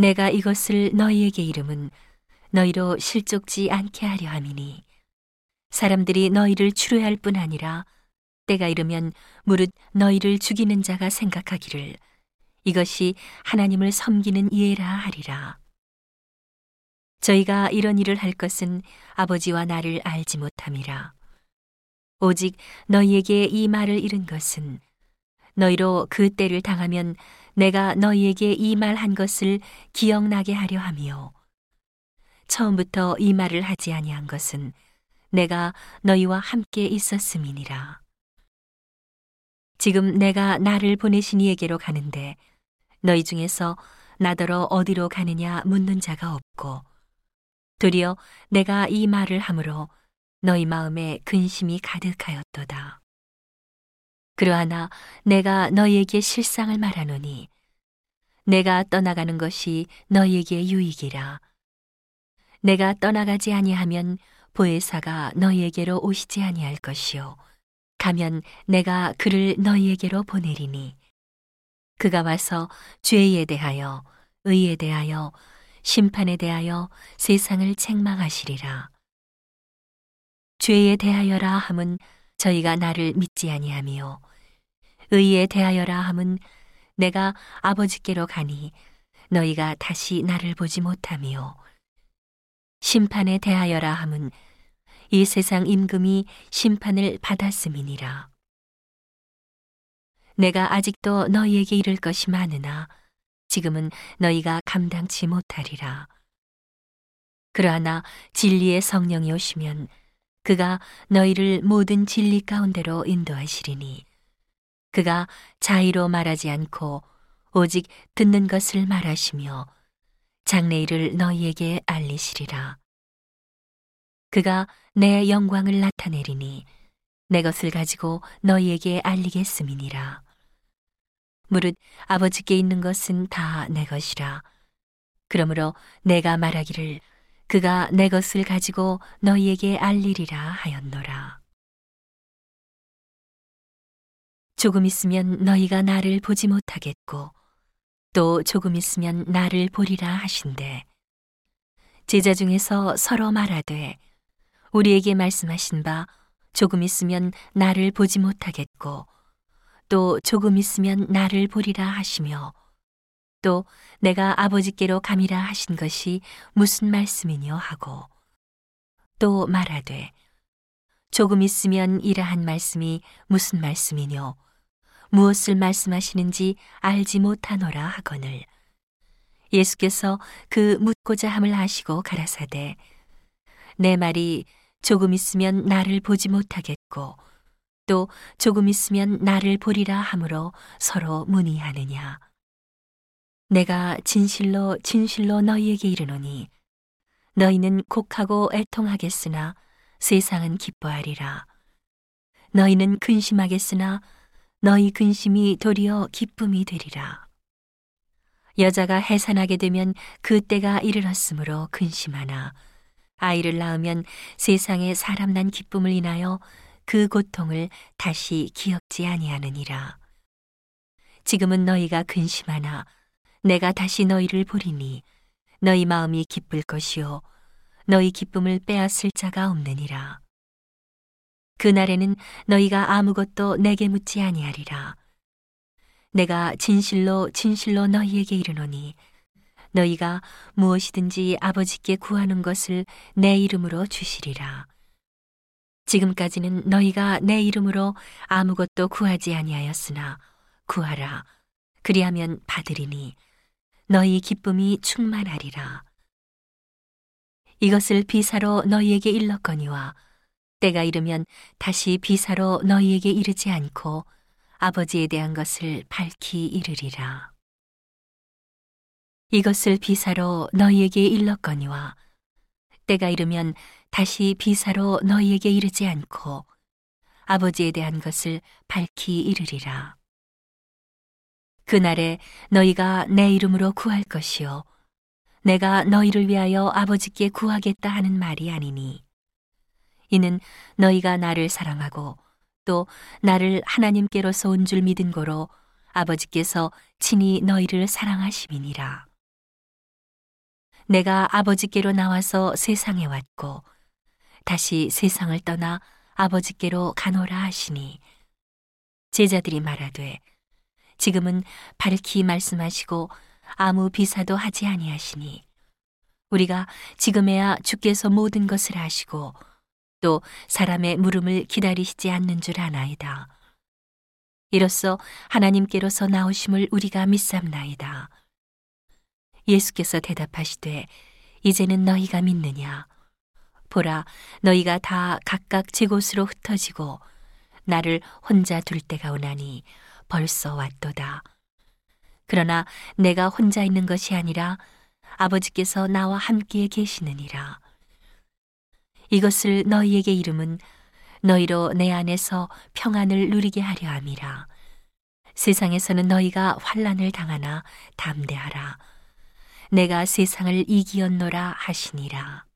내가 이것을 너희에게 이름은 너희로 실족지 않게 하려 함이니 사람들이 너희를 추뢰할 뿐 아니라 때가 이르면 무릇 너희를 죽이는 자가 생각하기를 이것이 하나님을 섬기는 예라 하리라. 저희가 이런 일을 할 것은 아버지와 나를 알지 못함이라. 오직 너희에게 이 말을 이른 것은 너희로 그 때를 당하면 내가 너희에게 이 말 한 것을 기억나게 하려 함이요. 처음부터 이 말을 하지 아니한 것은 내가 너희와 함께 있었음이니라. 지금 내가 나를 보내신 이에게로 가는데 너희 중에서 나더러 어디로 가느냐 묻는 자가 없고 도리어 내가 이 말을 함으로 너희 마음에 근심이 가득하였도다. 그러하나 내가 너희에게 실상을 말하노니 내가 떠나가는 것이 너희에게 유익이라. 내가 떠나가지 아니하면 보혜사가 너희에게로 오시지 아니할 것이요 가면 내가 그를 너희에게로 보내리니 그가 와서 죄에 대하여 의에 대하여 심판에 대하여 세상을 책망하시리라. 죄에 대하여라 함은 저희가 나를 믿지 아니하며 의에 대하여라 함은 내가 아버지께로 가니 너희가 다시 나를 보지 못하며 심판에 대하여라 함은 이 세상 임금이 심판을 받았음이니라. 내가 아직도 너희에게 이를 것이 많으나 지금은 너희가 감당치 못하리라. 그러나 진리의 성령이 오시면 그가 너희를 모든 진리 가운데로 인도하시리니 그가 자의로 말하지 않고 오직 듣는 것을 말하시며 장래일을 너희에게 알리시리라. 그가 내 영광을 나타내리니 내 것을 가지고 너희에게 알리겠음이니라. 무릇 아버지께 있는 것은 다 내 것이라. 그러므로 내가 말하기를 그가 내 것을 가지고 너희에게 알리리라 하였노라. 조금 있으면 너희가 나를 보지 못하겠고 또 조금 있으면 나를 보리라 하신대. 제자 중에서 서로 말하되 우리에게 말씀하신 바 조금 있으면 나를 보지 못하겠고 또 조금 있으면 나를 보리라 하시며 또 내가 아버지께로 감이라 하신 것이 무슨 말씀이뇨 하고 또 말하되 조금 있으면 이러한 말씀이 무슨 말씀이뇨 무엇을 말씀하시는지 알지 못하노라 하거늘 예수께서 그 묻고자 함을 하시고 가라사대 내 말이 조금 있으면 나를 보지 못하겠고 또 조금 있으면 나를 보리라 하므로 서로 문의하느냐. 내가 진실로 진실로 너희에게 이르노니 너희는 곡하고 애통하겠으나 세상은 기뻐하리라. 너희는 근심하겠으나 너희 근심이 도리어 기쁨이 되리라. 여자가 해산하게 되면 그 때가 이르렀으므로 근심하나 아이를 낳으면 세상에 사람 난 기쁨을 인하여 그 고통을 다시 기억지 아니하느니라. 지금은 너희가 근심하나 내가 다시 너희를 보리니 너희 마음이 기쁠 것이요 너희 기쁨을 빼앗을 자가 없느니라. 그날에는 너희가 아무것도 내게 묻지 아니하리라. 내가 진실로 진실로 너희에게 이르노니 너희가 무엇이든지 아버지께 구하는 것을 내 이름으로 주시리라. 지금까지는 너희가 내 이름으로 아무것도 구하지 아니하였으나 구하라. 그리하면 받으리니 너희 기쁨이 충만하리라. 이것을 비사로 너희에게 일렀거니와 때가 이르면 다시 비사로 너희에게 이르지 않고 아버지에 대한 것을 밝히 이르리라. 이것을 비사로 너희에게 일렀거니와 때가 이르면 다시 비사로 너희에게 이르지 않고 아버지에 대한 것을 밝히 이르리라. 그날에 너희가 내 이름으로 구할 것이요. 내가 너희를 위하여 아버지께 구하겠다 하는 말이 아니니. 이는 너희가 나를 사랑하고 또 나를 하나님께로서 온 줄 믿은 거로 아버지께서 친히 너희를 사랑하심이니라. 내가 아버지께로 나와서 세상에 왔고 다시 세상을 떠나 아버지께로 가노라 하시니 제자들이 말하되 지금은 밝히 말씀하시고 아무 비사도 하지 아니하시니 우리가 지금에야 주께서 모든 것을 아시고 또 사람의 물음을 기다리시지 않는 줄 아나이다. 이로써 하나님께로서 나오심을 우리가 믿삼나이다. 예수께서 대답하시되 이제는 너희가 믿느냐 보라 너희가 다 각각 제 곳으로 흩어지고 나를 혼자 둘 때가 오나니 벌써 왔도다. 그러나 내가 혼자 있는 것이 아니라 아버지께서 나와 함께 계시느니라. 이것을 너희에게 이름은 너희로 내 안에서 평안을 누리게 하려 함이라. 세상에서는 너희가 환란을 당하나 담대하라. 내가 세상을 이기었노라 하시니라.